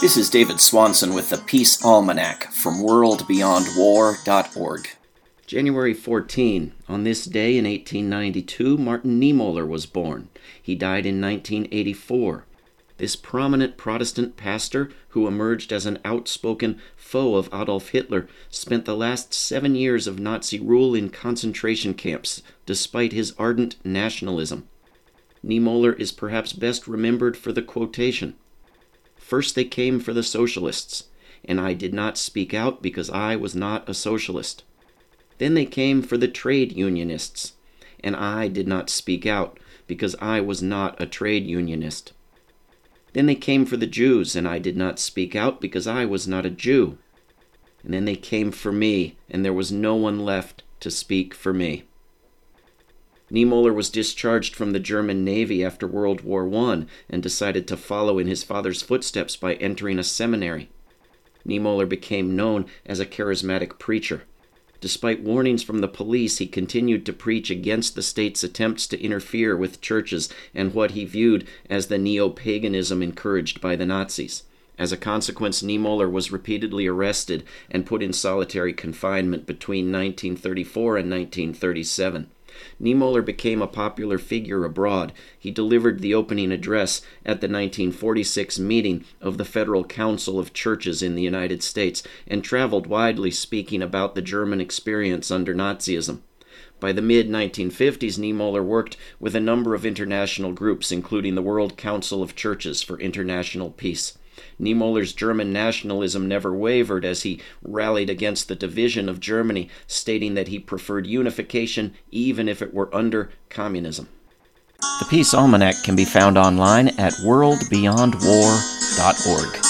This is David Swanson with the Peace Almanac from worldbeyondwar.org. January 14. On this day in 1892, Martin Niemöller was born. He died in 1984. This prominent Protestant pastor, who emerged as an outspoken foe of Adolf Hitler, spent the last seven years of Nazi rule in concentration camps, despite his ardent nationalism. Niemöller is perhaps best remembered for the quotation First they came for the socialists, and I did not speak out because I was not a socialist. Then they came for the trade unionists, and I did not speak out because I was not a trade unionist. Then they came for the Jews, and I did not speak out because I was not a Jew. And then they came for me, and there was no one left to speak for me. Niemöller was discharged from the German Navy after World War I and decided to follow in his father's footsteps by entering a seminary. Niemöller became known as a charismatic preacher. Despite warnings from the police, he continued to preach against the state's attempts to interfere with churches and what he viewed as the neo paganism encouraged by the Nazis. As a consequence, Niemöller was repeatedly arrested and put in solitary confinement between 1934 and 1937. Niemöller became a popular figure abroad. He delivered the opening address at the 1946 meeting of the Federal Council of Churches in the United States and traveled widely speaking about the German experience under Nazism. By the mid 1950s, Niemöller worked with a number of international groups, including the World Council of Churches for International Peace. Niemöller's German nationalism never wavered as he rallied against the division of Germany, stating that he preferred unification even if it were under communism. The Peace Almanac can be found online at worldbeyondwar.org.